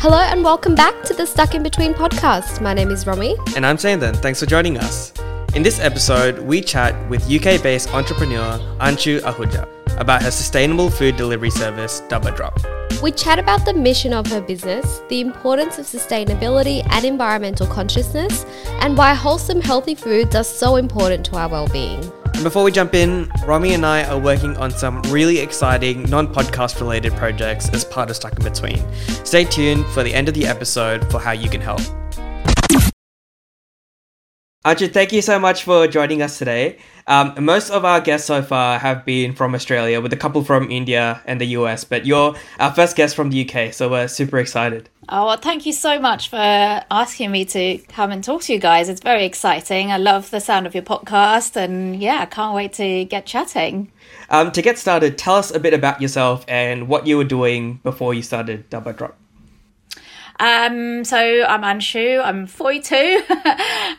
Hello and welcome back to the Stuck in Between podcast. My name is Romy. And I'm Sandan. Thanks for joining us. In this episode, we chat with UK based entrepreneur Anshu Ahuja about her sustainable food delivery service, Dabba Drop. We chat about the mission of her business, the importance of sustainability and environmental consciousness, and why wholesome, healthy foods are so important to our well-being. And before we jump in, Romy and I are working on some really exciting non podcast related projects as part of Stuck in Between. Stay tuned for the end of the episode for how you can help. Anshu, thank you so much for joining us today. Um, most of our guests so far have been from Australia, with a couple from India and the US, but you're our first guest from the UK, so we're super excited. Oh, well, thank you so much for asking me to come and talk to you guys. It's very exciting. I love the sound of your podcast, and yeah, I can't wait to get chatting. Um, to get started, tell us a bit about yourself and what you were doing before you started Dabba Drop. Um, so I'm Anshu. I'm 42.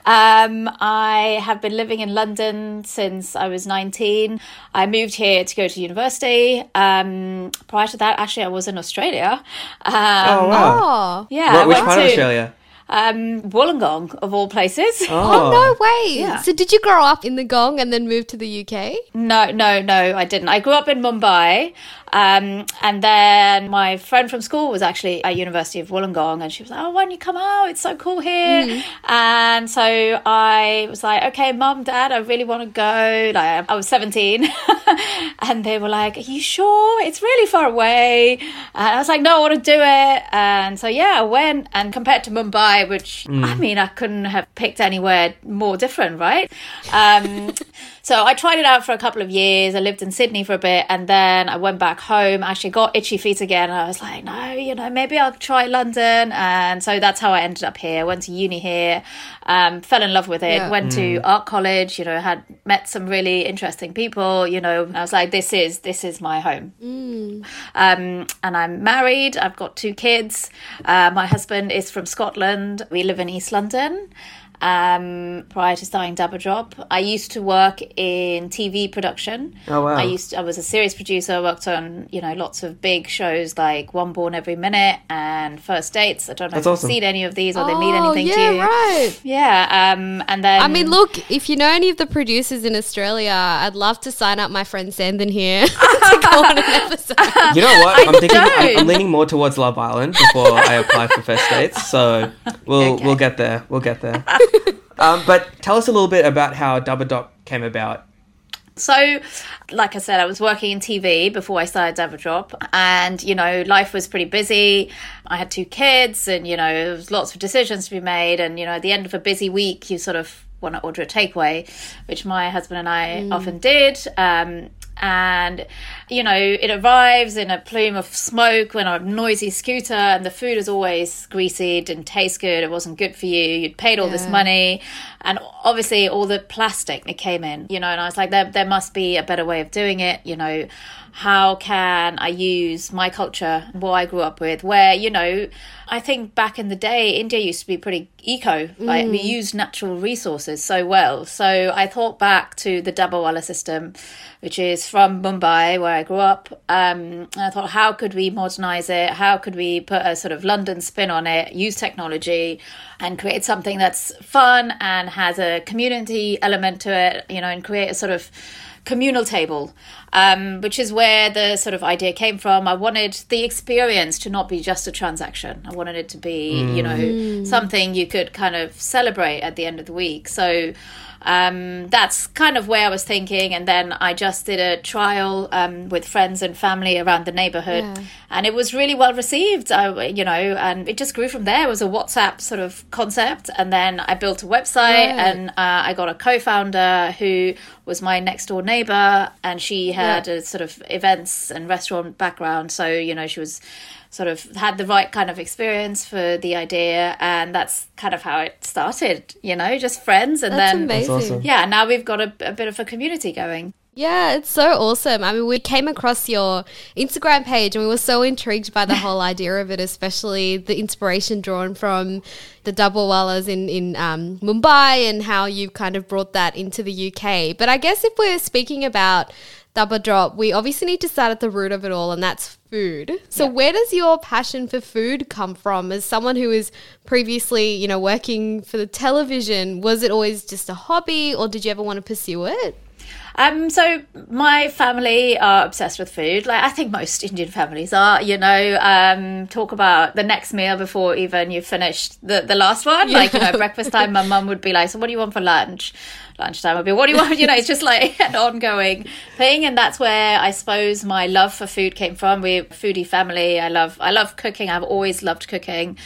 um, I have been living in London since I was 19. I moved here to go to university. Um, prior to that, actually, I was in Australia. Um, oh wow! Oh, Yeah, Wh- I which went part of to, Australia? Um, Wollongong, of all places. oh no way! Yeah. So did you grow up in the Gong and then move to the UK? No, no, no, I didn't. I grew up in Mumbai, um, and then my friend from school was actually at University of Wollongong, and she was like, "Oh, why don't you come out? It's so cool here." And so I was like, "Okay, mum, dad, I really want to go." Like I was seventeen, and they were like, "Are you sure? It's really far away." And I was like, "No, I want to do it." And so yeah, I went. And compared to Mumbai, which I mean, I couldn't have picked anywhere more different, right? Um, so I tried it out for a couple of years. I lived in Sydney for a bit and then I went back home, actually got itchy feet again. And I was like, no, you know, maybe I'll try London. And so that's how I ended up here. Went to uni here, um, fell in love with it, Yeah. went to art college, you know, had met some really interesting people, you know, I was like, this is, this is my home. Um, and I'm married. I've got two kids. Uh, my husband is from Scotland. We live in East London. Um, prior to starting Dabba Drop, I used to work in TV production. Oh, wow. I used to, I was a series producer. I worked on you know lots of big shows like One Born Every Minute and First Dates. I don't know That's if awesome. you've seen any of these or they mean oh anything yeah, to you. right. Yeah. Um, and then I mean, look, if you know any of the producers in Australia, I'd love to sign up my friend Sandon here to go on an episode. You know what? I'm thinking I'm, I'm leaning more towards Love Island before I apply for first dates. So we'll Okay. we'll get there. We'll get there. um, but tell us a little bit about how Drop came about. So, like I said, I was working in TV before I started Dabba Drop, and you know, life was pretty busy. I had two kids, and you know, there was lots of decisions to be made. And you know, at the end of a busy week, you sort of want to order a takeaway, which my husband and I often did. Um, and you know, it arrives in a plume of smoke when a noisy scooter, and the food is always greasy, didn't taste good, it wasn't good for you. You'd paid all this money, and obviously all the plastic that came in, you know. And I was like, there, there must be a better way of doing it, you know. How can I use my culture, what I grew up with, where you know, I think back in the day, India used to be pretty eco, like we used natural resources so well. So I thought back to the Dabbawala system, which is from Mumbai, where I grew up. Um, and I thought, how could we modernize it? How could we put a sort of London spin on it, use technology, and create something that's fun and has a community element to it, you know, and create a sort of communal table, um, which is where the sort of idea came from. I wanted the experience to not be just a transaction. I wanted it to be, you know, something you could kind of celebrate at the end of the week. So um, that's kind of where I was thinking. And then I just did a trial um, with friends and family around the neighborhood, Yeah. and it was really well received. I, you know, and it just grew from there. It was a WhatsApp sort of concept, and then I built a website, Right. and uh, I got a co-founder who was my next door neighbor, and she had Yeah. a sort of events and restaurant background. So you know, she was sort of had the right kind of experience for the idea, and that's kind of how it started. You know, just friends, and That's then amazing. yeah, now we've got a, a bit of a community going. Yeah, it's so awesome. I mean, we came across your Instagram page and we were so intrigued by the whole idea of it, especially the inspiration drawn from the dabbawalas in, in um, Mumbai and how you've kind of brought that into the UK. But I guess if we're speaking about Dabba Drop, we obviously need to start at the root of it all, and that's food. So, yeah. where does your passion for food come from? As someone who is previously, you know, working for the television, was it always just a hobby, or did you ever want to pursue it? Um, so my family are obsessed with food. Like I think most Indian families are. You know, um, talk about the next meal before even you've finished the the last one. Yeah. Like you know, breakfast time. My mum would be like, "So what do you want for lunch?" lunchtime would be what do you want you know it's just like an ongoing thing and that's where i suppose my love for food came from we're foodie family i love i love cooking i've always loved cooking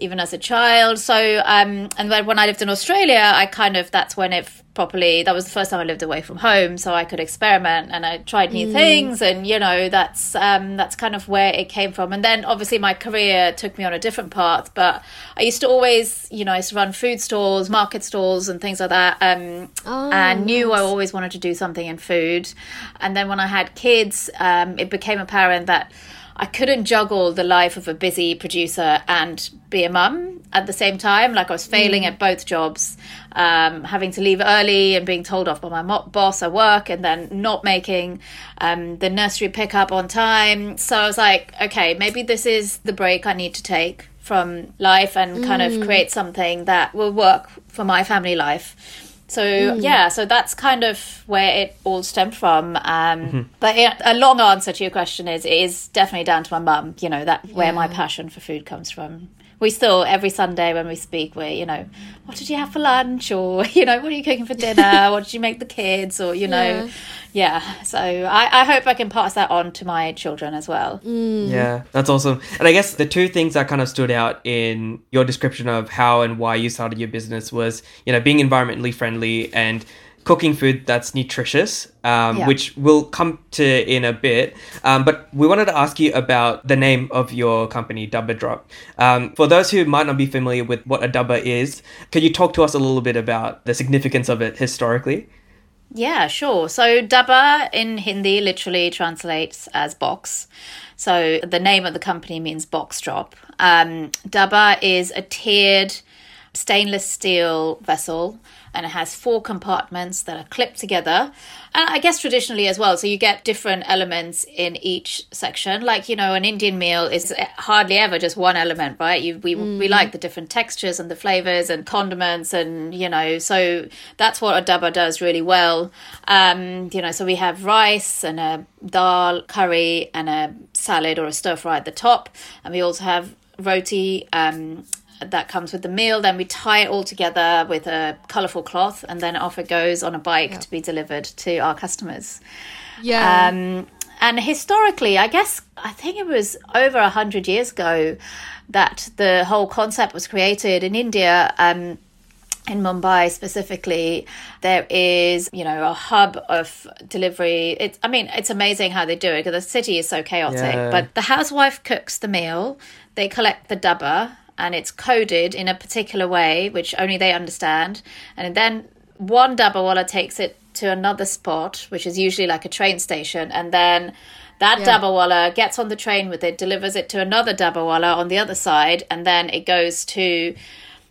even as a child so um and when, when i lived in australia i kind of that's when it properly that was the first time i lived away from home so i could experiment and i tried new mm. things and you know that's um that's kind of where it came from and then obviously my career took me on a different path but i used to always you know i used to run food stores, market stalls and things like that um oh, and knew nice. i always wanted to do something in food and then when i had kids um it became apparent that I couldn't juggle the life of a busy producer and be a mum at the same time. Like I was failing mm. at both jobs, um, having to leave early and being told off by my mo- boss at work, and then not making um, the nursery pickup on time. So I was like, okay, maybe this is the break I need to take from life and kind mm. of create something that will work for my family life. So mm. yeah, so that's kind of where it all stemmed from. Um, mm-hmm. But a long answer to your question is it is definitely down to my mum. You know that yeah. where my passion for food comes from we still every Sunday when we speak, we're you know, what did you have for lunch, or you know, what are you cooking for dinner? what did you make the kids, or you know, yeah. yeah. So I, I hope I can pass that on to my children as well. Mm. Yeah, that's awesome. And I guess the two things that kind of stood out in your description of how and why you started your business was you know being environmentally friendly and cooking food that's nutritious, um, yeah. which we'll come to in a bit. Um, but we wanted to ask you about the name of your company, Dabba Drop. Um, for those who might not be familiar with what a dabba is, can you talk to us a little bit about the significance of it historically? Yeah, sure. So dabba in Hindi literally translates as box. So the name of the company means box drop. Um, dabba is a tiered stainless steel vessel and it has four compartments that are clipped together. And I guess traditionally as well, so you get different elements in each section. Like you know, an Indian meal is hardly ever just one element, right? You, we mm. we like the different textures and the flavors and condiments, and you know, so that's what a dabba does really well. Um, you know, so we have rice and a dal curry and a salad or a stir fry at the top, and we also have roti um, that comes with the meal. Then we tie it all together with a colourful cloth, and then off it goes on a bike to be delivered to our customers. Yeah. Um, and historically, I guess I think it was over a hundred years ago that the whole concept was created in India. Um, in Mumbai specifically, there is, you know, a hub of delivery. It's, I mean, it's amazing how they do it because the city is so chaotic. Yeah. But the housewife cooks the meal, they collect the dabba, and it's coded in a particular way which only they understand and then one dabbawala takes it to another spot which is usually like a train station and then that yeah. dabbawala gets on the train with it delivers it to another dabbawala on the other side and then it goes to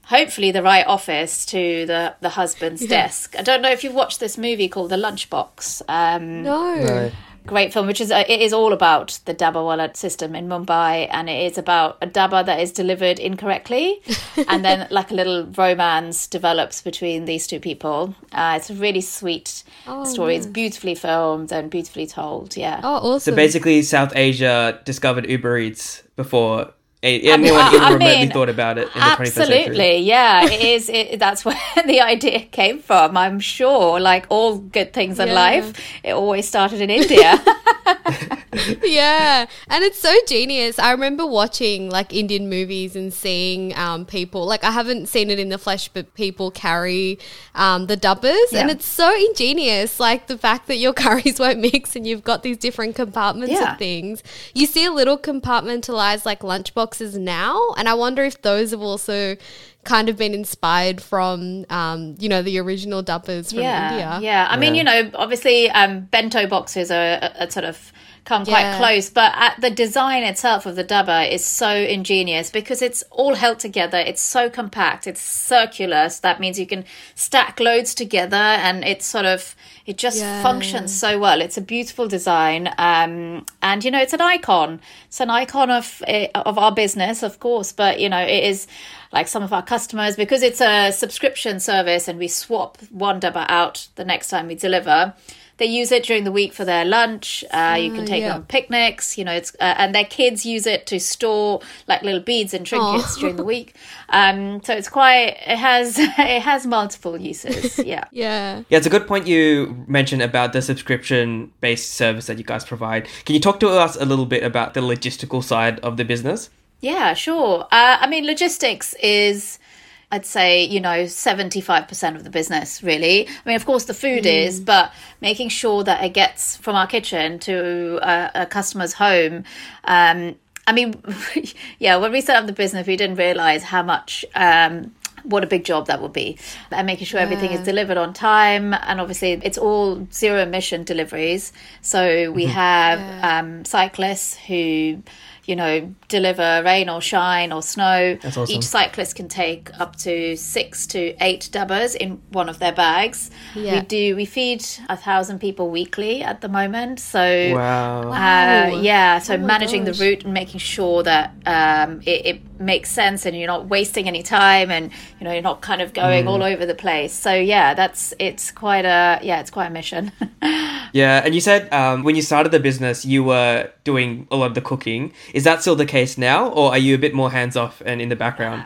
hopefully the right office to the the husband's yeah. desk i don't know if you've watched this movie called the lunchbox um, no. no great film, which is uh, it is all about the dabbawala system in Mumbai, and it is about a dabba that is delivered incorrectly, and then like a little romance develops between these two people. Uh, it's a really sweet oh, story. It's beautifully filmed and beautifully told. Yeah. Oh, awesome. So basically, South Asia discovered Uber Eats before anyone I mean, even I remotely mean, thought about it in the 21st century. Absolutely, yeah, it is. It, that's where the idea came from. I'm sure, like all good things in yeah. life, it always started in India. yeah, and it's so genius. I remember watching like Indian movies and seeing um, people like I haven't seen it in the flesh, but people carry um, the dabbas, yeah. and it's so ingenious. Like the fact that your curries won't mix and you've got these different compartments yeah. of things. You see a little compartmentalized like lunchboxes now, and I wonder if those have also kind of been inspired from, um, you know, the original dabbas from yeah, India. Yeah, I mean, Yeah. you know, obviously, um, bento boxes are, a, are sort of come quite Yeah. close, but at the design itself of the dabba is so ingenious because it's all held together. It's so compact. It's circular, so that means you can stack loads together, and it's sort of it just Yeah. functions so well. It's a beautiful design, um, and you know, it's an icon. It's an icon of eh, of our business, of course, but you know, it is like some of our customers because it's a subscription service and we swap one dabba out the next time we deliver they use it during the week for their lunch uh, you can take yeah. it on picnics you know it's uh, and their kids use it to store like little beads and trinkets Aw. during the week um, so it's quite it has it has multiple uses yeah Yeah. Yeah, it's a good point you mentioned about the subscription based service that you guys provide. Can you talk to us a little bit about the logistical side of the business? Yeah, sure. Uh, I mean, logistics is, I'd say, you know, 75% of the business, really. I mean, of course, the food is, but making sure that it gets from our kitchen to a, a customer's home. Um, I mean, yeah, when we set up the business, we didn't realize how much. Um, what a big job that would be and making sure everything is delivered on time and obviously it's all zero emission deliveries so we have Yeah. um, cyclists who you know deliver rain or shine or snow That's awesome. each cyclist can take up to six to eight dabbas in one of their bags Yeah. we do we feed a thousand people weekly at the moment so Wow. uh, Wow. yeah, so Oh managing gosh. the route and making sure that um, it, it makes sense and you're not wasting any time and you know you're not kind of going Mm. all over the place. So yeah, that's it's quite a yeah, it's quite a mission. Yeah, and you said um, when you started the business, you were doing a lot of the cooking. Is that still the case now, or are you a bit more hands off and in the background?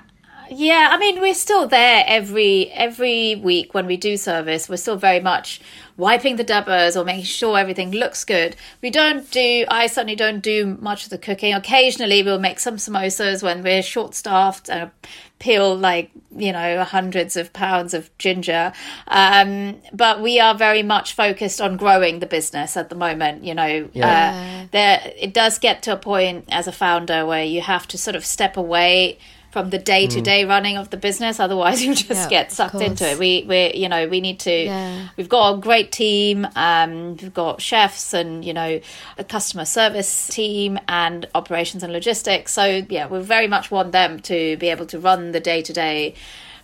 Yeah, I mean we're still there every every week when we do service. We're still very much wiping the dabbas or making sure everything looks good. We don't do. I certainly don't do much of the cooking. Occasionally we'll make some samosas when we're short staffed and peel like you know hundreds of pounds of ginger. Um, but we are very much focused on growing the business at the moment. You know, Yeah. uh, there it does get to a point as a founder where you have to sort of step away from the day to day running of the business. Otherwise, you just Yeah, get sucked into it. We we you know we need to. Yeah. We've got a great team. Um, we've got chefs and you know a customer service team and operations and logistics. So yeah, we very much want them to be able to run the day to day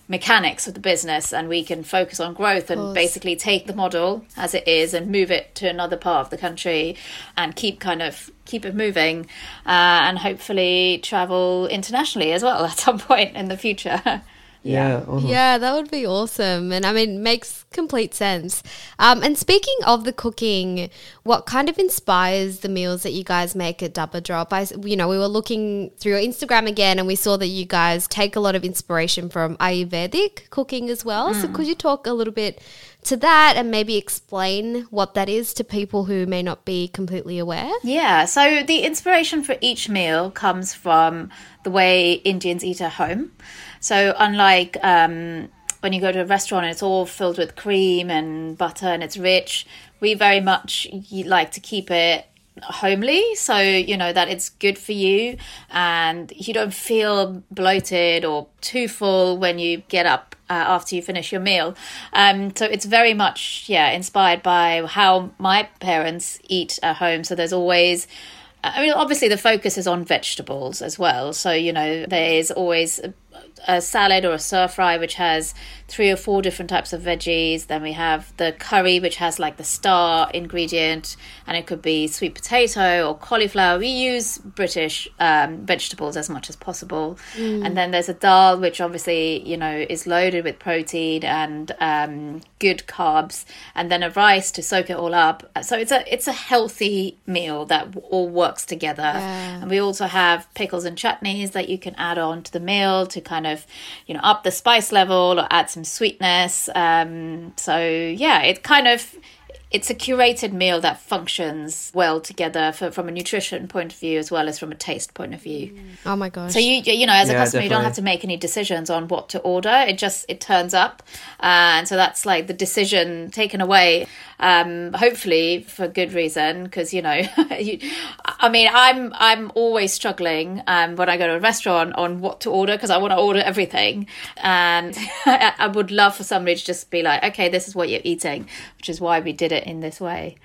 mechanics of the business and we can focus on growth and basically take the model as it is and move it to another part of the country and keep kind of keep it moving uh, and hopefully travel internationally as well at some point in the future Yeah. awesome. Yeah, that would be awesome. And I mean, makes complete sense. Um, and speaking of the cooking, what kind of inspires the meals that you guys make at Dabba Drop? I, you know, we were looking through your Instagram again and we saw that you guys take a lot of inspiration from Ayurvedic cooking as well. So could you talk a little bit to that and maybe explain what that is to people who may not be completely aware? Yeah, so the inspiration for each meal comes from the way Indians eat at home. So, unlike um, when you go to a restaurant and it's all filled with cream and butter and it's rich, we very much like to keep it homely so you know that it's good for you and you don't feel bloated or too full when you get up uh, after you finish your meal um so it's very much yeah inspired by how my parents eat at home so there's always I mean, obviously, the focus is on vegetables as well. So, you know, there is always a, salad or a stir fry which has three or four different types of veggies. Then we have the curry, which has like the star ingredient, and it could be sweet potato or cauliflower. We use British um, vegetables as much as possible. And then there's a dal, which obviously, you know, is loaded with protein and um, good carbs, and then a rice to soak it all up. So it's a it's a healthy meal that all works together. Yeah. And we also have pickles and chutneys that you can add on to the meal to kind of, you know, up the spice level or add some sweetness. Um, so yeah, it kind of it's a curated meal that functions well together for, from a nutrition point of view as well as from a taste point of view. Oh my gosh. So you you know as a Yeah, customer you don't have to make any decisions on what to order. It just it turns up, uh, and so that's like the decision taken away. Um, hopefully for good reason because you know, you, I mean I'm I'm always struggling um, when I go to a restaurant on what to order because I want to order everything, and I, I would love for somebody to just be like, okay, this is what you're eating, which is why we did it in this way.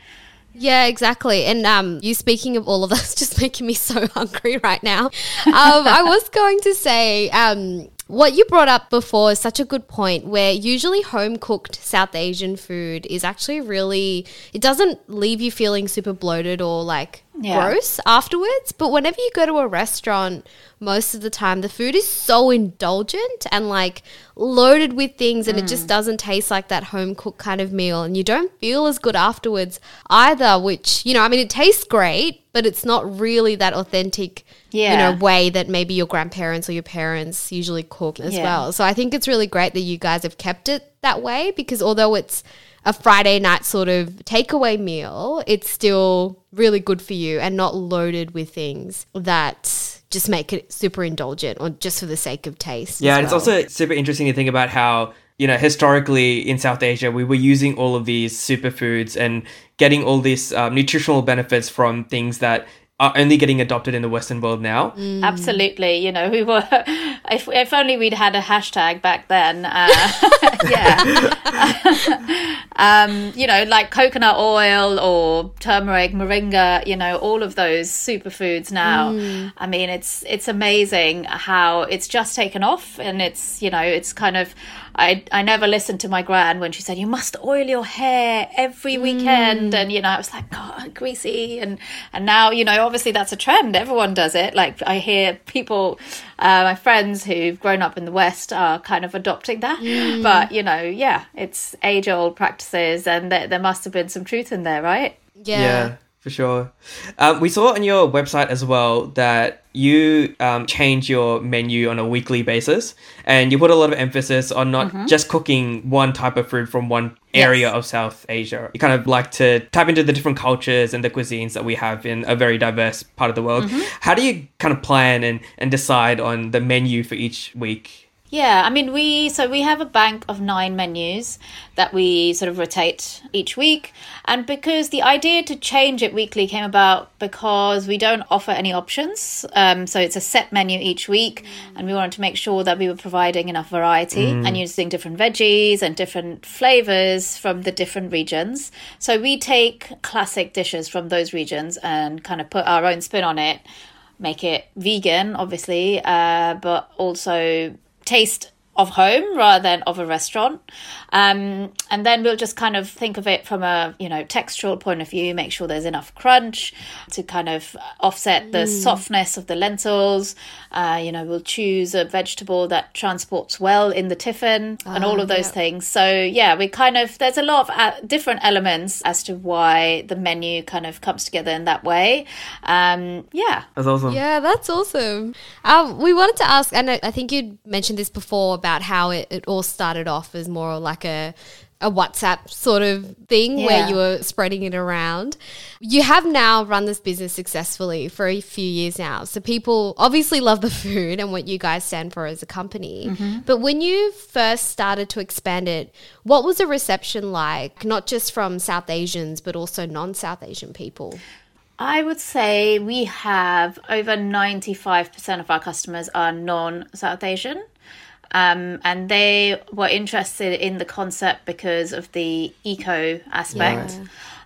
Yeah, exactly. And um, you speaking of all of that's just making me so hungry right now. Um, I was going to say, um, what you brought up before is such a good point where usually home cooked South Asian food is actually really, it doesn't leave you feeling super bloated or like Yeah. gross afterwards. But whenever you go to a restaurant, most of the time the food is so indulgent and like loaded with things and it just mm. doesn't taste like that home cooked kind of meal and you don't feel as good afterwards either which you know i mean it tastes great but it's not really that authentic you know way that maybe your grandparents or your parents usually cook as Yeah. well so i think it's really great that you guys have kept it that way because although it's a Friday night sort of takeaway meal, it's still really good for you and not loaded with things that just make it super indulgent or just for the sake of taste. Yeah, and it's also super interesting to think about how, you know, historically in South Asia, we were using all of these superfoods and getting all these um, nutritional benefits from things that are only getting adopted in the Western world now. Mm. Absolutely, you know, we were. If if only we'd had a hashtag back then. Uh, yeah, um, you know, like coconut oil or turmeric, moringa. You know, all of those superfoods now. I mean, it's it's amazing how it's just taken off, and it's you know, it's kind of. I I never listened to my gran when she said you must oil your hair every weekend, and you know, I was like, God, greasy, and and now you know, obviously that's a trend. Everyone does it. Like I hear people, uh, my friends who've grown up in the West are kind of adopting that. But you know, yeah, it's age old practices, and there, there must have been some truth in there, right? yeah. for sure. Um, we saw on your website as well that you um, change your menu on a weekly basis, and you put a lot of emphasis on not just cooking one type of food from one area Yes. of South Asia. You kind of like to tap into the different cultures and the cuisines that we have in a very diverse part of the world. How do you kind of plan and, and decide on the menu for each week? Yeah, I mean, we so we have a bank of nine menus that we sort of rotate each week, and because the idea to change it weekly came about because we don't offer any options, um, so it's a set menu each week, and we wanted to make sure that we were providing enough variety and using different veggies and different flavors from the different regions. So we take classic dishes from those regions and kind of put our own spin on it make it vegan, obviously, uh, but also taste of home rather than of a restaurant. Um, and then we'll just kind of think of it from a you know textural point of view, make sure there's enough crunch to kind of offset the softness of the lentils. Uh, you know, we'll choose a vegetable that transports well in the tiffin and all of those yeah. things. So yeah, we kind of there's a lot of uh, different elements as to why the menu kind of comes together in that way. Um, yeah, That's awesome. Yeah, that's awesome. Um, we wanted to ask, and I I think you mentioned this before about how it, it all started off as more like a a WhatsApp sort of thing where you were spreading it around. You have now run this business successfully for a few years now. So people obviously love the food and what you guys stand for as a company. Mm-hmm. But when you first started to expand it, what was the reception like, not just from South Asians, but also non South Asian people? I would say we have over 95% of our customers are non South Asian. Um, and they were interested in the concept because of the eco aspect.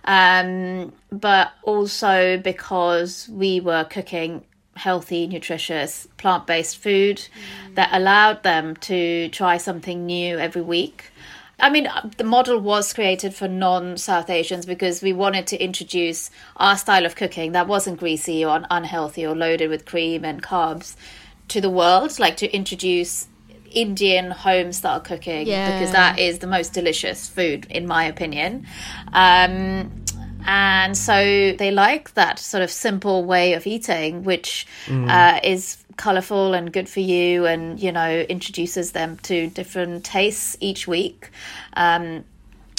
Um, but also because we were cooking healthy, nutritious, plant based food that allowed them to try something new every week. I mean, uh, the model was created for non South Asians because we wanted to introduce our style of cooking that wasn't greasy or unhealthy or loaded with cream and carbs to the world, like to introduce Indian home style cooking Yeah. because that is the most delicious food, in my opinion. Um, and so they like that sort of simple way of eating, which uh, is colorful and good for you, and you know introduces them to different tastes each week. Um,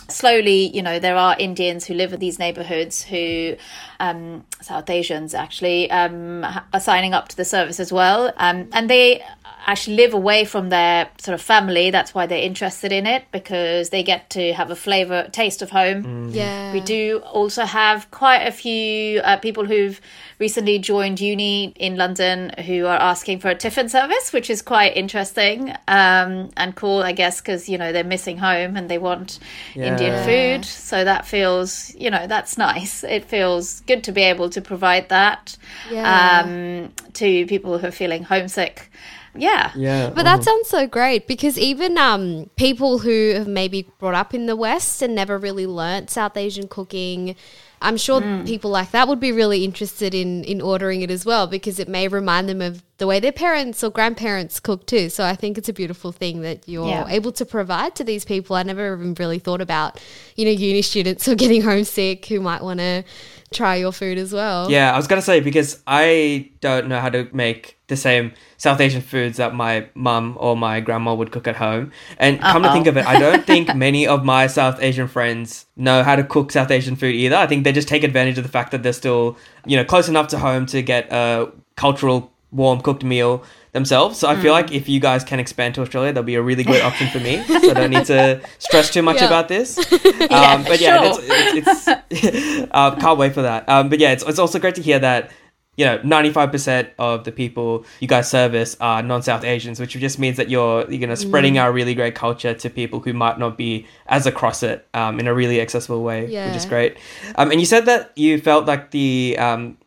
slowly, you know, there are Indians who live in these neighborhoods who, um, South Asians actually, um, are signing up to the service as well. Um, and they actually live away from their sort of family. That's why they're interested in it because they get to have a flavor, taste of home. Yeah. We do also have quite a few uh, people who've recently joined uni in London who are asking for a tiffin service, which is quite interesting um, and cool, I guess, because you know they're missing home and they want Indian Yeah. food. So that feels, you know, that's nice. It feels good to be able to provide that Yeah. um, to people who are feeling homesick. Yeah. Yeah. But that sounds so great because even um, people who have maybe brought up in the West and never really learnt South Asian cooking, I'm sure people like that would be really interested in in ordering it as well because it may remind them of the way their parents or grandparents cook too. So I think it's a beautiful thing that you're Yeah. able to provide to these people. I never even really thought about, you know, uni students or getting homesick who might want to try your food as well. Yeah, I was gonna say because I don't know how to make the same South Asian foods that my mum or my grandma would cook at home. And come to Uh-oh. think of it, I don't think many of my South Asian friends know how to cook South Asian food either. I think they just take advantage of the fact that they're still, you know, close enough to home to get a cultural warm cooked meal themselves. So I feel Mm. like if you guys can expand to Australia, that'll be a really great option for me. So I don't need to stress too much Yeah. about this. Um, but yeah, sure. it's, it's, it's uh, can't wait for that. Um, but yeah, it's, it's also great to hear that you know 95% of the people you guys service are non-south asians which just means that you're you're gonna spreading our really great culture to people who might not be as across it um, in a really accessible way which is great um, and you said that you felt like the um,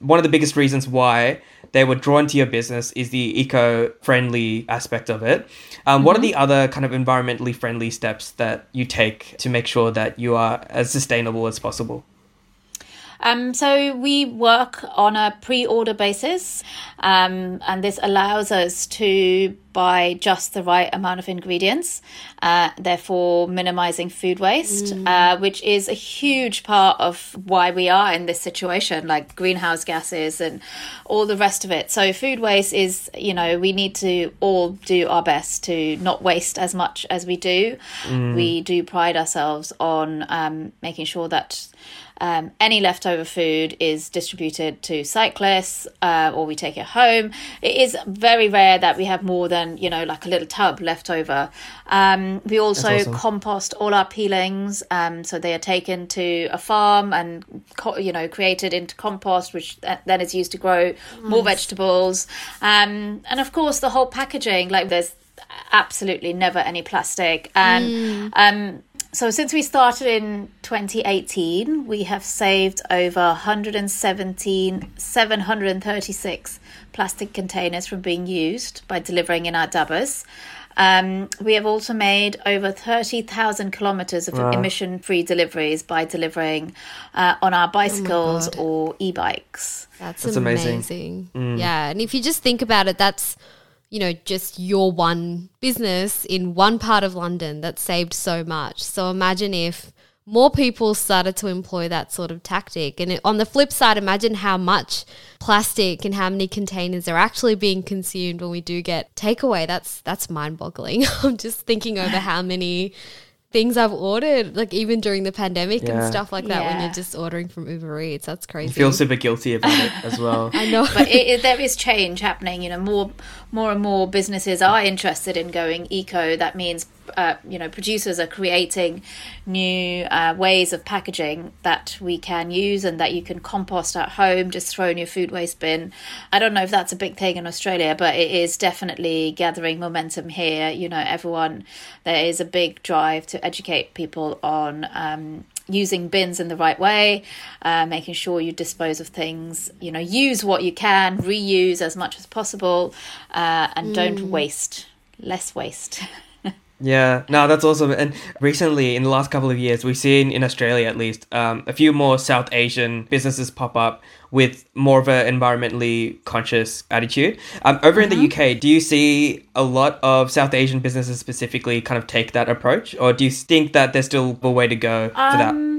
one of the biggest reasons why they were drawn to your business is the eco-friendly aspect of it. Um, What are the other kind of environmentally friendly steps that you take to make sure that you are as sustainable as possible? Um, so we work on a pre-order basis, um, and this allows us to buy just the right amount of ingredients, uh, therefore minimizing food waste, uh, which is a huge part of why we are in this situation, like greenhouse gases and all the rest of it. So food waste is, you know, we need to all do our best to not waste as much as we do. We do pride ourselves on um, making sure that um, any leftover food is distributed to cyclists uh, or we take it home. It is very rare that we have more than, you know, like a little tub left over. Um, we also awesome. compost all our peelings. Um, so they are taken to a farm and, co- you know, created into compost, which then is used to grow more vegetables. Um, and of course, the whole packaging, like there's absolutely never any plastic. And um, so since we started in 2018, we have saved over 117, 736 plastic containers from being used by delivering in our dabbas. Um, we have also made over 30,000 kilometers of Wow. emission free deliveries by delivering uh, on our bicycles God. or e bikes. That's, That's amazing. amazing. Yeah. And if you just think about it, that's, you know, just your one business in one part of London that saved so much. So imagine if more people started to employ that sort of tactic. And on the flip side, imagine how much plastic and how many containers are actually being consumed when we do get takeaway. That's that's mind-boggling. I'm just thinking over how many things I've ordered, like even during the pandemic and stuff like that, when you're just ordering from Uber Eats. That's crazy. You feel super guilty about it as well. I know. but it, it, there is change happening. You know, more more and more businesses are interested in going eco. That means, uh, you know, producers are creating new uh, ways of packaging that we can use and that you can compost at home. Just throw in your food waste bin. I don't know if that's a big thing in Australia, but it is definitely gathering momentum here. You know, everyone there is a big drive to educate people on. Um, using bins in the right way, uh, making sure you dispose of things, you know, use what you can, reuse as much as possible, uh, and don't waste. Less waste. Yeah, no, that's awesome. And recently, in the last couple of years, we've seen in Australia at least um, a few more South Asian businesses pop up with more of an environmentally conscious attitude. Um, over in the UK, do you see a lot of South Asian businesses specifically kind of take that approach, or do you think that there's still a way to go for that?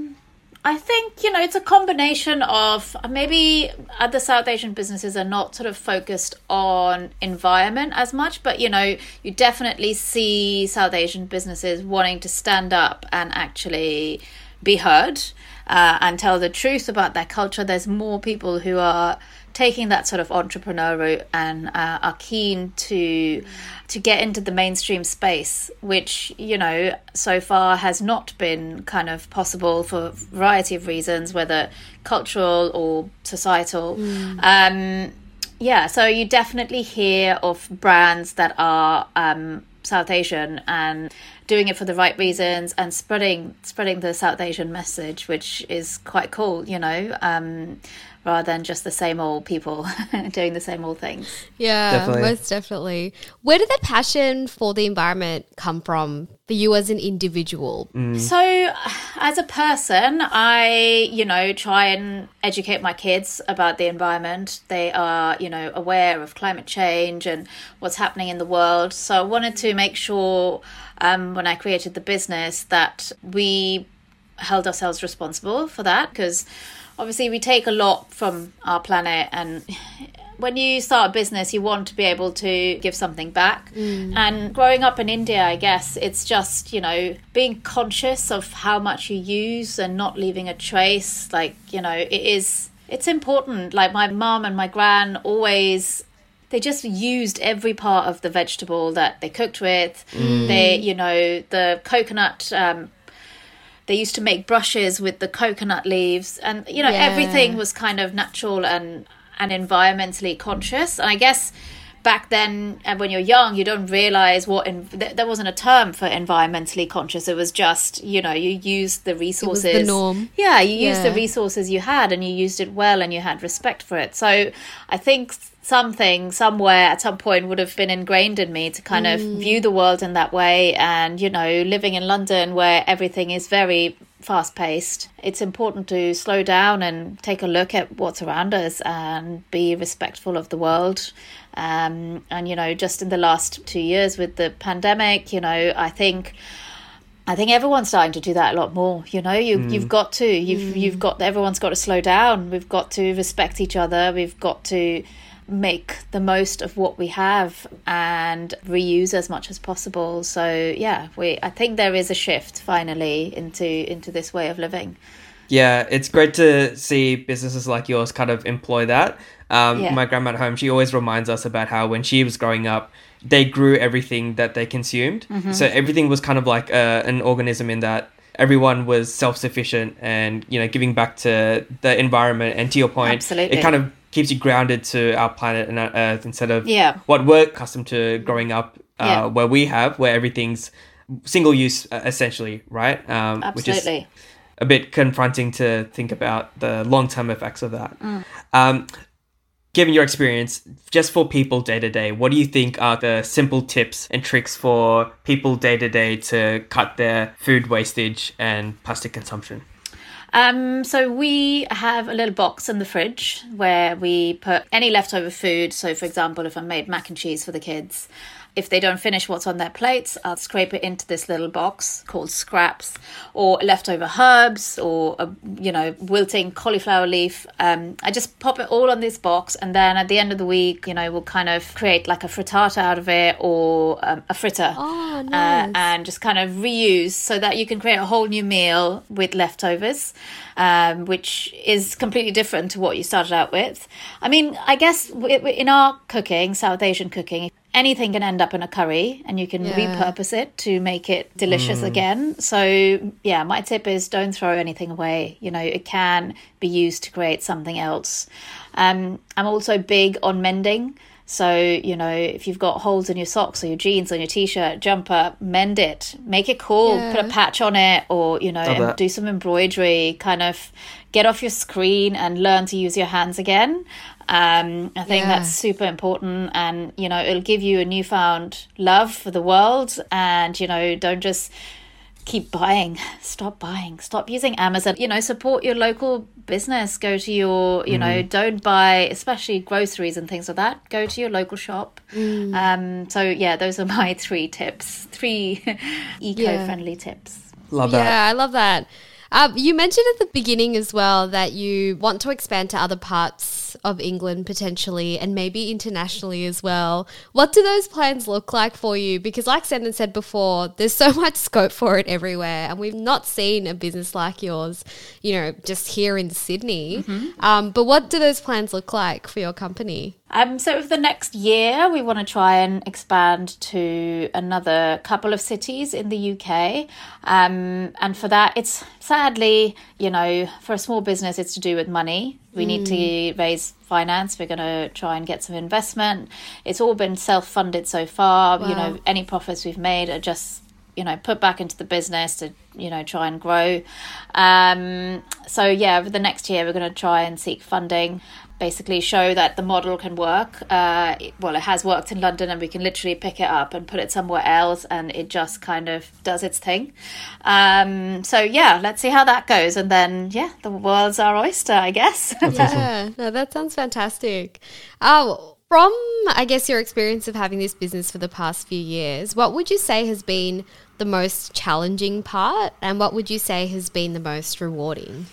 I think, you know, it's a combination of uh, maybe other South Asian businesses are not sort of focused on environment as much, but, you know, you definitely see South Asian businesses wanting to stand up and actually be heard uh, and tell the truth about their culture. There's more people who are taking that sort of entrepreneur route and uh, are keen to to get into the mainstream space, which you know so far has not been kind of possible for a variety of reasons, whether cultural or societal. Mm. Um, yeah, so you definitely hear of brands that are um, South Asian and doing it for the right reasons and spreading spreading the South Asian message, which is quite cool, you know. Um, rather than just the same old people doing the same old things. Yeah, definitely. most definitely. Where did the passion for the environment come from for you as an individual? Mm. So, as a person, I, you know, try and educate my kids about the environment. They are, you know, aware of climate change and what's happening in the world. So, I wanted to make sure um, when I created the business that we held ourselves responsible for that because obviously we take a lot from our planet and when you start a business you want to be able to give something back mm. and growing up in india i guess it's just you know being conscious of how much you use and not leaving a trace like you know it is it's important like my mom and my gran always they just used every part of the vegetable that they cooked with mm. they you know the coconut um, they used to make brushes with the coconut leaves and you know yeah. everything was kind of natural and and environmentally conscious and i guess back then and when you're young you don't realize what in, th- there wasn't a term for environmentally conscious it was just you know you used the resources the norm yeah you used yeah. the resources you had and you used it well and you had respect for it so i think something somewhere at some point would have been ingrained in me to kind mm. of view the world in that way and you know living in london where everything is very fast paced it's important to slow down and take a look at what's around us and be respectful of the world um, and you know just in the last two years with the pandemic you know i think I think everyone's starting to do that a lot more. You know, you mm. you've got to you've mm. you've got everyone's got to slow down. We've got to respect each other. We've got to make the most of what we have and reuse as much as possible. So yeah, we I think there is a shift finally into into this way of living. Yeah, it's great to see businesses like yours kind of employ that. Um, yeah. My grandma at home, she always reminds us about how when she was growing up, they grew everything that they consumed. Mm-hmm. So everything was kind of like a, an organism in that everyone was self-sufficient and you know giving back to the environment and to your point Absolutely. it kind of keeps you grounded to our planet and our Earth instead of yeah. what we're accustomed to growing up, uh, yeah. where we have, where everything's single use uh, essentially, right? Um, Absolutely. Which is a bit confronting to think about the long term effects of that. Mm. Um, given your experience, just for people day to day, what do you think are the simple tips and tricks for people day to day to cut their food wastage and plastic consumption? Um, so we have a little box in the fridge where we put any leftover food. So, for example, if I made mac and cheese for the kids, if they don't finish what's on their plates, I'll scrape it into this little box called scraps, or leftover herbs, or a, you know wilting cauliflower leaf. Um, I just pop it all on this box, and then at the end of the week, you know, we'll kind of create like a frittata out of it or um, a fritter, oh, nice. uh, and just kind of reuse so that you can create a whole new meal with leftovers. Um, which is completely different to what you started out with. I mean, I guess in our cooking, South Asian cooking, anything can end up in a curry and you can yeah. repurpose it to make it delicious mm. again. So, yeah, my tip is don't throw anything away. You know, it can be used to create something else. Um, I'm also big on mending. So, you know, if you've got holes in your socks or your jeans or your t shirt, jumper, mend it, make it cool, yeah. put a patch on it, or, you know, do some embroidery, kind of get off your screen and learn to use your hands again. Um, I think yeah. that's super important, and you know, it'll give you a newfound love for the world. And you know, don't just keep buying. Stop buying. Stop using Amazon. You know, support your local business. Go to your, you mm. know, don't buy, especially groceries and things like that. Go to your local shop. Mm. Um, so yeah, those are my three tips. Three eco-friendly yeah. tips. Love that. Yeah, I love that. Um, you mentioned at the beginning as well that you want to expand to other parts of England potentially and maybe internationally as well. What do those plans look like for you? Because, like Senden said before, there's so much scope for it everywhere, and we've not seen a business like yours, you know, just here in Sydney. Mm-hmm. Um, but what do those plans look like for your company? Um, so, over the next year, we want to try and expand to another couple of cities in the UK. Um, and for that, it's sadly, you know, for a small business, it's to do with money. We mm. need to mm. raise finance. We're going to try and get some investment. It's all been self funded so far. Wow. You know, any profits we've made are just you know put back into the business to you know try and grow um, so yeah over the next year we're going to try and seek funding basically show that the model can work. Uh, well, it has worked in London, and we can literally pick it up and put it somewhere else, and it just kind of does its thing. Um, so yeah, let's see how that goes, and then yeah, the world's our oyster, I guess. yeah, no, that sounds fantastic. Oh. From, I guess, your experience of having this business for the past few years, what would you say has been the most challenging part, and what would you say has been the most rewarding?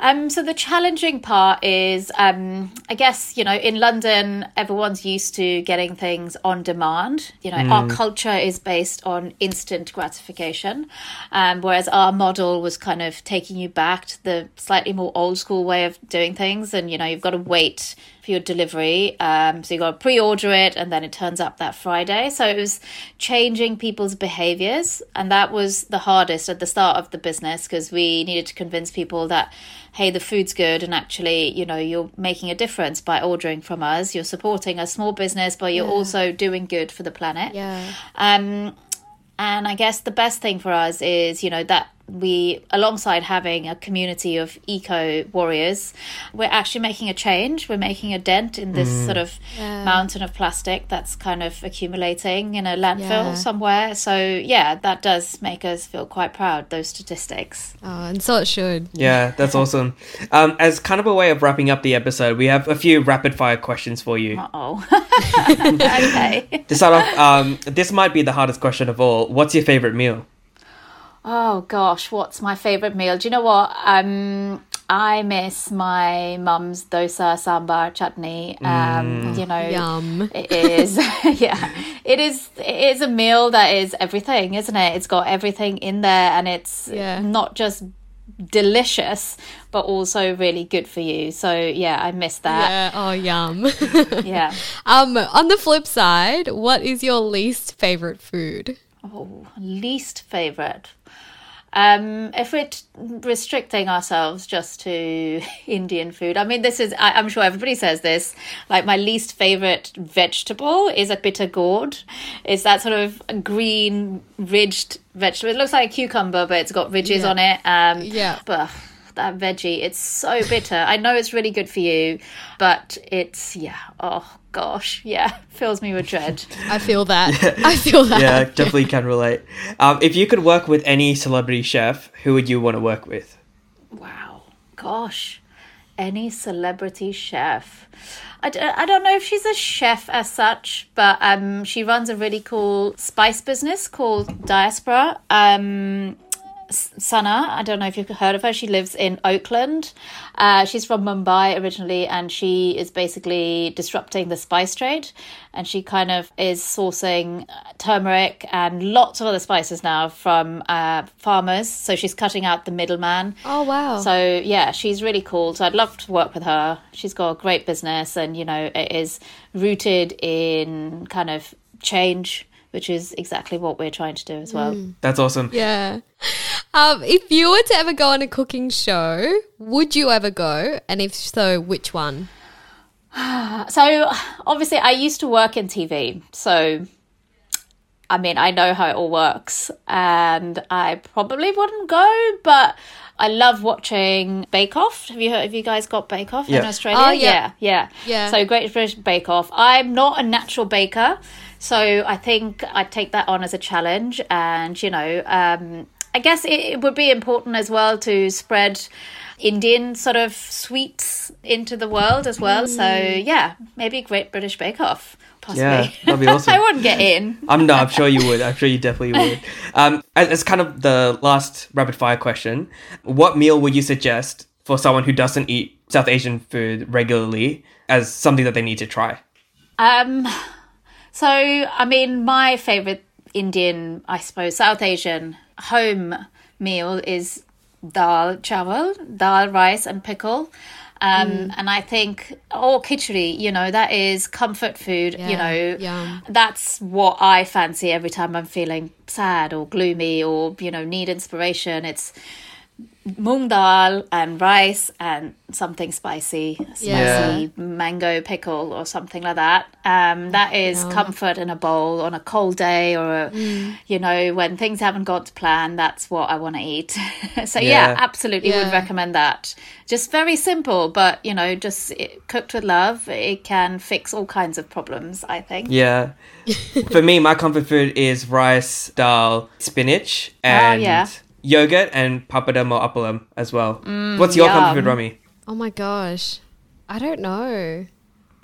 Um, so the challenging part is, um, I guess, you know, in London, everyone's used to getting things on demand. You know, mm. our culture is based on instant gratification, um, whereas our model was kind of taking you back to the slightly more old school way of doing things. And, you know, you've got to wait for your delivery. Um, so you got to pre-order it, and then it turns up that Friday. So it was changing people's behaviors, and that was the hardest at the start of the business because we needed to convince people that hey, the food's good, and actually, you know, you're making a difference by ordering from us. You're supporting a small business, but you're yeah. also doing good for the planet. Yeah. Um, and I guess the best thing for us is, you know, that we, alongside having a community of eco warriors, we're actually making a change. We're making a dent in this mm. sort of yeah. mountain of plastic that's kind of accumulating in a landfill yeah. somewhere. So, yeah, that does make us feel quite proud, those statistics. Oh, and so it should. Yeah, that's awesome. Um, as kind of a way of wrapping up the episode, we have a few rapid fire questions for you. oh. okay. to start off, um, this might be the hardest question of all. What's your favorite meal? Oh gosh, what's my favorite meal? Do you know what? Um, I miss my mum's dosa sambar chutney. Um, mm. You know, Yum. it is. yeah, it is. It is a meal that is everything, isn't it? It's got everything in there, and it's yeah. not just delicious but also really good for you so yeah i miss that yeah oh yum yeah um on the flip side what is your least favorite food oh least favorite um, if we're restricting ourselves just to Indian food, I mean, this is, I, am sure everybody says this, like my least favorite vegetable is a bitter gourd. It's that sort of green, ridged vegetable. It looks like a cucumber, but it's got ridges yeah. on it. Um, yeah. But that veggie, it's so bitter. I know it's really good for you, but it's, yeah, oh gosh, yeah, fills me with dread. I feel that. Yeah. I feel that. Yeah, definitely can relate. Um, if you could work with any celebrity chef, who would you want to work with? Wow, gosh, any celebrity chef. I d- I don't know if she's a chef as such, but um, she runs a really cool spice business called Diaspora. Um, Sana. I don't know if you've heard of her. She lives in Oakland. Uh, she's from Mumbai originally, and she is basically disrupting the spice trade. And she kind of is sourcing turmeric and lots of other spices now from uh, farmers. So she's cutting out the middleman. Oh, wow. So, yeah, she's really cool. So I'd love to work with her. She's got a great business, and, you know, it is rooted in kind of change which is exactly what we're trying to do as well. Mm. That's awesome. Yeah. Um, if you were to ever go on a cooking show, would you ever go? And if so, which one? so, obviously, I used to work in TV. So, I mean, I know how it all works. And I probably wouldn't go, but I love watching Bake Off. Have you heard, have you guys got Bake Off yeah. in Australia? Oh, yeah. yeah. Yeah. Yeah. So, Great British Bake Off. I'm not a natural baker. So I think I'd take that on as a challenge. And, you know, um, I guess it, it would be important as well to spread Indian sort of sweets into the world as well. Mm. So yeah, maybe a Great British Bake Off. possibly. Yeah, that'd be awesome. I wouldn't get in. I'm no, I'm sure you would. I'm sure you definitely would. Um, as, as kind of the last rapid fire question, what meal would you suggest for someone who doesn't eat South Asian food regularly as something that they need to try? Um, so I mean, my favorite Indian, I suppose, South Asian home meal is dal chawal, dal rice and pickle. Um, And I think, or khichdi, you know, that is comfort food. you know, yum. that's what I fancy every time I'm feeling sad or gloomy or you know need inspiration. It's mung dal and rice and something spicy, spicy Yeah. mango pickle or something like that. Um, that is comfort in a bowl on a cold day or a, Mm. you know when things haven't gone to plan. That's what I want to eat. so yeah, Yeah. absolutely would recommend that. Just very simple, but you know, just it, cooked with love, it can fix all kinds of problems. I think. Yeah. For me, my comfort food is rice, dal, spinach, and Oh, yeah. Yogurt and papadum or appalam as well. What's your comfort food, Romy? Oh my gosh. I don't know.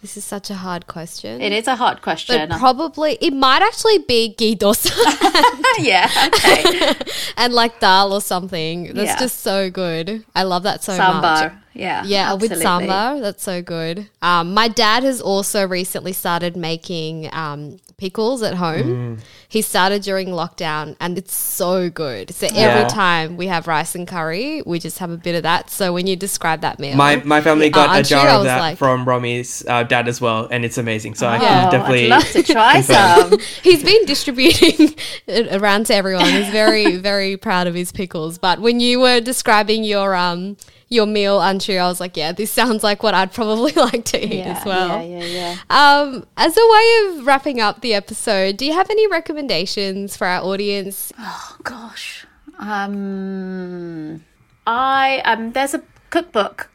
This is such a hard question. It is a hard question. But probably it might actually be ghee dosa yeah. Okay. and like dal or something. That's Yeah. just so good. I love that so much. Sambar. Yeah. Yeah, with absolutely. sambar, that's so good. Um, my dad has also recently started making um, pickles at home. He started during lockdown, and it's so good. So Yeah. every time we have rice and curry, we just have a bit of that. So when you describe that meal, My my family got Uh, a I'm jar of that like- from Romy's uh, dad as well, and it's amazing. So I Oh, can definitely. I'd love to try confirm. some. he's been distributing it around to everyone. He's very, very proud of his pickles. But when you were describing your um your meal, Anshu, I was like, yeah, this sounds like what I'd probably like to eat Yeah, as well. yeah, yeah, yeah. Um, as a way of wrapping up the episode, do you have any recommendations for our audience? Oh gosh. Um, I um, there's a cookbook.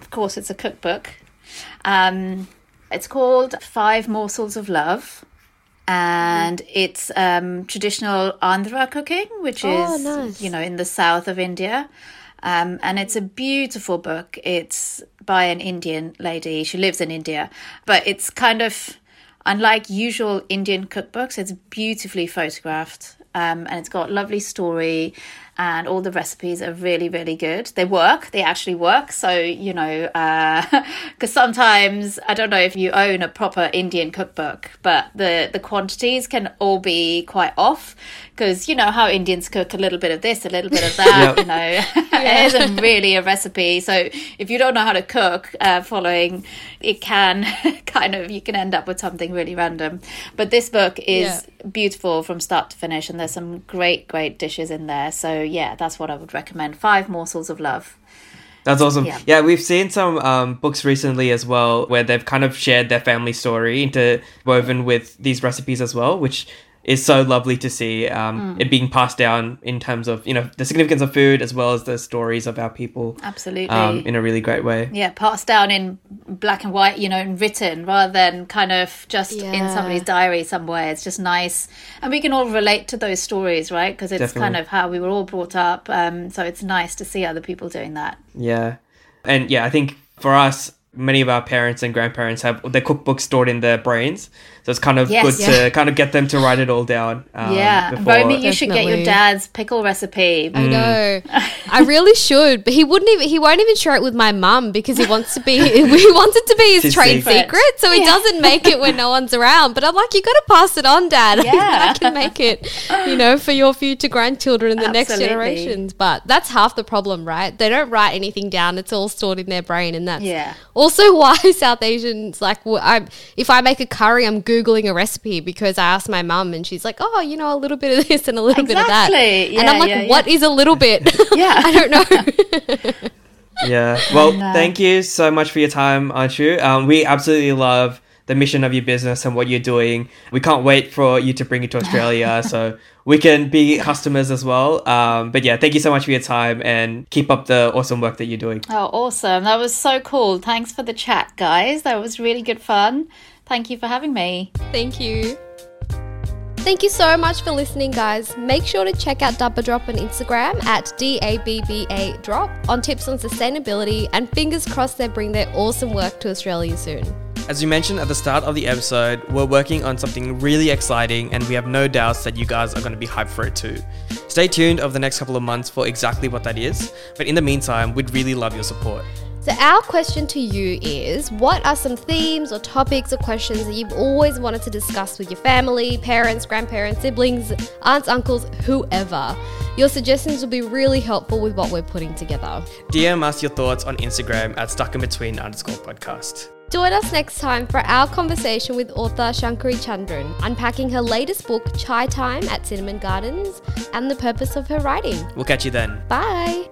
Of course, it's a cookbook. Um, it's called Five Morsels of Love, and it's um traditional Andhra cooking, which Oh, is nice. you know in the south of India. Um, and it's a beautiful book. It's by an Indian lady. She lives in India, but it's kind of unlike usual Indian cookbooks. It's beautifully photographed, um, and it's got lovely story, and all the recipes are really, really good. They work. They actually work. So you know, because sometimes I don't know if you own a proper Indian cookbook, but the the quantities can all be quite off. Because you know how Indians cook a little bit of this, a little bit of that. Yep. You know, it isn't really a recipe. So if you don't know how to cook, uh, following it can kind of you can end up with something really random. But this book is beautiful from start to finish, and there's some great, great dishes in there. So yeah, that's what I would recommend. Five morsels of love. That's awesome. Yeah. Yeah, we've seen some um, books recently as well where they've kind of shared their family story interwoven with these recipes as well, which is so lovely to see um, it being passed down in terms of you know the significance of food as well as the stories of our people Absolutely. um, in a really great way. yeah, passed down in black and white, you know, and written rather than kind of just in somebody's diary somewhere. It's just nice. And we can all relate to those stories, right? Because it's Definitely. kind of how we were all brought up. Um, so it's nice to see other people doing that. Yeah. And yeah, I think for us, many of our parents and grandparents have their cookbooks stored in their brains. So it's kind of Yes. good to kind of get them to write it all down. Um, yeah. before- Romy, you should get your dad's pickle recipe. I know. I really should, but he wouldn't even. He won't even share it with my mum because he wants to be. He wants it to be his His trade secret. secret, so he Yeah. doesn't make it when no one's around. But I'm like, you got to pass it on, Dad. Yeah. I can make it, you know, for your future grandchildren and the next generations. But that's half the problem, right? They don't write anything down; it's all stored in their brain, and that's Yeah. also why South Asians like. wh- I'm if I make a curry, I'm googling a recipe because I asked my mum, and she's like, "Oh, you know, a little bit of this and a little bit of that," Exactly. and I'm like, yeah, "What yeah. is a little bit?" Yeah. I don't know. Yeah. Well, And, uh, thank you so much for your time, Anshu. Um, we absolutely love the mission of your business and what you're doing. We can't wait for you to bring it to Australia so we can be customers as well. Um, but yeah, thank you so much for your time and keep up the awesome work that you're doing. Oh, awesome. That was so cool. Thanks for the chat, guys. That was really good fun. Thank you for having me. Thank you. Thank you so much for listening, guys. Make sure to check out Dabba Drop on Instagram at DABBA Drop on tips on sustainability, and fingers crossed they bring their awesome work to Australia soon. As we mentioned at the start of the episode, we're working on something really exciting and we have no doubts that you guys are going to be hyped for it too. Stay tuned over the next couple of months for exactly what that is, but in the meantime, we'd really love your support. So, our question to you is what are some themes or topics or questions that you've always wanted to discuss with your family, parents, grandparents, siblings, aunts, uncles, whoever? Your suggestions will be really helpful with what we're putting together. DM us your thoughts on Instagram at stuckinbetween underscore podcast. Join us next time for our conversation with author Shankari Chandran, unpacking her latest book, Chai Time at Cinnamon Gardens, and the purpose of her writing. We'll catch you then. Bye.